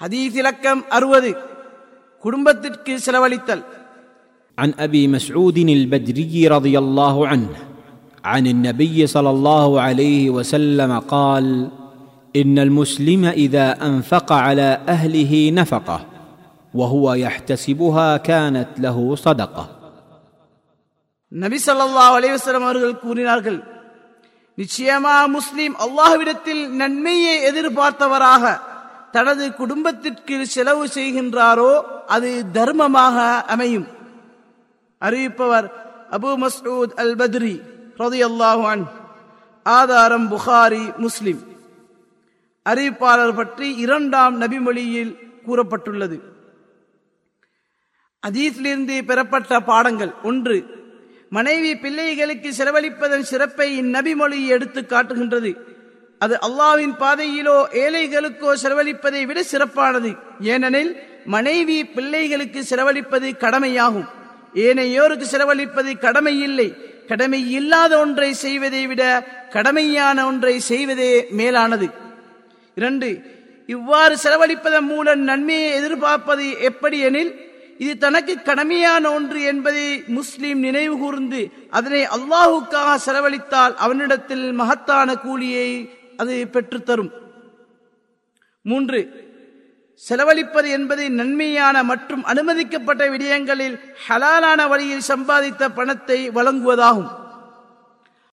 ஹதீஸ் இலக்கம் அறுபது குடும்பத்திற்கு செலவழித்தல் عن ابي مسعود البدري رضي الله عنه عن النبي صلى الله عليه وسلم قال ان المسلم اذا انفق على اهله نفقه وهو يحتسبها كانت له صدقه நபி ஸல்லல்லாஹு அலைஹி வஸல்லம் அவர்கள் கூறினார்கள் நிச்சயமா முஸ்லிம் அல்லாஹ்விடத்தில் நன்மையை எதிர்பார்த்தவராக தனது குடும்பத்திற்கு செலவு செய்கின்றாரோ அது தர்மமாக அமையும். அறிவிப்பவர் அபு மஸ்ஊத் அல் பத்ரி ரலியல்லாஹு அன். ஆதாரம் புகாரி முஸ்லிம். அறிவிப்பாளர் பற்றி இரண்டாம் நபிமொழியில் கூறப்பட்டுள்ளது. அதீஸிலிருந்து பெறப்பட்ட பாடங்கள் ஒன்று மனைவி பிள்ளைகளுக்கு செலவழிப்பதன் சிறப்பை இந்நபிமொழி எடுத்து காட்டுகின்றது. அது அல்லாஹ்வின் பாதையிலோ ஏழைகளுக்கோ செலவழிப்பதை விட சிறப்பானது. ஏனெனில் மனைவி பிள்ளைகளுக்கு செலவழிப்பது கடமையாகும். ஏனையோருக்கு செலவழிப்பது கடமை இல்லை கடமை இல்லாத ஒன்றை செய்வதை விட கடமையான ஒன்றை செய்வதே மேலானது. இரண்டு இவ்வாறு செலவழிப்பதன் மூலம் நன்மையை எதிர்பார்ப்பது எப்படி எனில் இது தனக்கு கடமையான ஒன்று என்பதை முஸ்லீம் நினைவு கூர்ந்து அதனை அல்லாஹுக்காக செலவழித்தால் அவனிடத்தில் மகத்தான கூலியை அது பெற்றுத்தரும். மூன்று செலவழிப்பது என்பது நன்மையான மற்றும் அனுமதிக்கப்பட்ட விடயங்களில் ஹலாலான வழியில் சம்பாதித்த பணத்தை வழங்குவதாகும்.